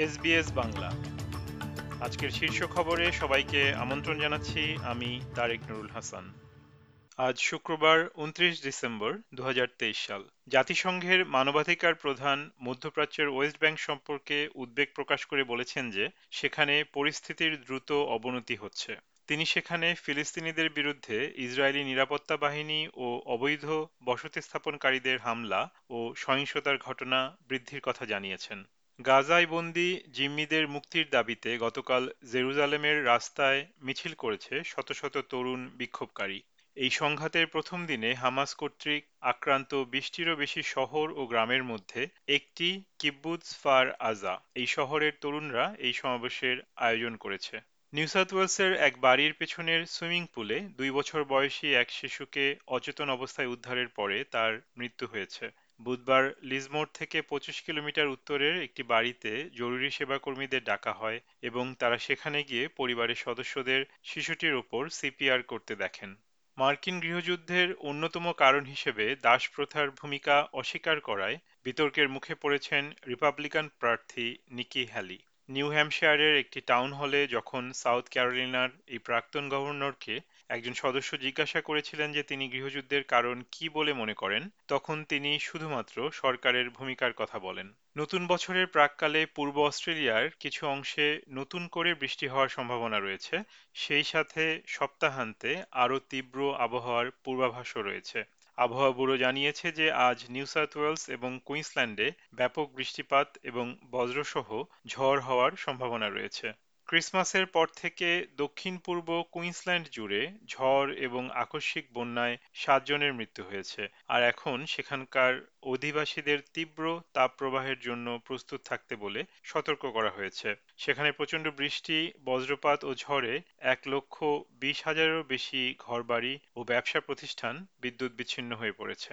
SBS Bangla. আজকের শীর্ষ খবরে সবাইকে আমন্ত্রণ জানাচ্ছি আমি তারেক নুরুল হাসান। আজ শুক্রবার উনত্রিশ ডিসেম্বর দু হাজার তেইশ সাল। জাতিসংঘের মানবাধিকার প্রধান মধ্যপ্রাচ্যের ওয়েস্ট ব্যাংক সম্পর্কে উদ্বেগ প্রকাশ করে বলেছেন যে, সেখানে পরিস্থিতির দ্রুত অবনতি হচ্ছে। তিনি সেখানে ফিলিস্তিনিদের বিরুদ্ধে ইসরায়েলি নিরাপত্তা বাহিনী ও অবৈধ বসতি স্থাপনকারীদের হামলা ও সহিংসতার ঘটনা বৃদ্ধির কথা জানিয়েছেন। গাজায় বন্দি জিম্মিদের মুক্তির দাবিতে গতকাল জেরুজালেমের রাস্তায় মিছিল করেছে শত শত তরুণ বিক্ষোভকারী। এই সংঘাতের প্রথম দিনে হামাস কর্তৃক আক্রান্ত বিশটিরও বেশি শহর ও গ্রামের মধ্যে একটি কিব্বুজ ফার আজা এই শহরের তরুণরা এই সমাবেশের আয়োজন করেছে। নিউ সাউথ ওয়েলসের এক বাড়ির পেছনের সুইমিং পুলে দুই বছর বয়সী এক শিশুকে অচেতন অবস্থায় উদ্ধারের পরে তার মৃত্যু হয়েছে। বুধবার লিজমোর থেকে পঁচিশ কিলোমিটার উত্তরের একটি বাড়িতে জরুরি সেবা কর্মীদের ডাকা হয় এবং তারা সেখানে গিয়ে পরিবারের সদস্যদের শিশুটির ওপর সিপিআর করতে দেখেন। মার্কিন গৃহযুদ্ধের অন্যতম কারণ হিসেবে দাস প্রথার ভূমিকা অস্বীকার করায় বিতর্কের মুখে পড়েছেন রিপাবলিকান প্রার্থী নিকি হ্যালি। নিউ হ্যাম্পশায়ারের একটি টাউন হলে যখন সাউথ ক্যারোলিনার এই প্রাক্তন গভর্নরকে একজন সদস্য জিজ্ঞাসা করেছিলেন যে তিনি গৃহযুদ্ধের কারণ কি বলে মনে করেন, তখন তিনি শুধুমাত্র সরকারের ভূমিকার কথা বলেন। নতুন বছরের প্রাককালে পূর্ব অস্ট্রেলিয়ার কিছু অংশে নতুন করে বৃষ্টি হওয়ার সম্ভাবনা রয়েছে, সেই সাথে সপ্তাহান্তে আরও তীব্র আবহাওয়ার পূর্বাভাসও রয়েছে। আবহাওয়া ব্যুরো জানিয়েছে যে আজ নিউ সাউথ ওয়েলস এবং কুইন্সল্যান্ডে ব্যাপক বৃষ্টিপাত এবং বজ্রসহ ঝড় হওয়ার সম্ভাবনা রয়েছে। ক্রিসমাসের পর থেকে দক্ষিণ পূর্ব কুইন্সল্যান্ড জুড়ে ঝড় এবং আকস্মিক বন্যায় সাতজনের মৃত্যু হয়েছে। আর এখন সেখানকার অধিবাসীদের তীব্র তাপপ্রবাহের জন্য প্রস্তুত থাকতে বলে সতর্ক করা হয়েছে। সেখানে প্রচণ্ড বৃষ্টি, বজ্রপাত ও ঝড়ে এক লক্ষ বিশ হাজারেরও বেশি ঘরবাড়ি ও ব্যবসা প্রতিষ্ঠান বিদ্যুৎ বিচ্ছিন্ন হয়ে পড়েছে।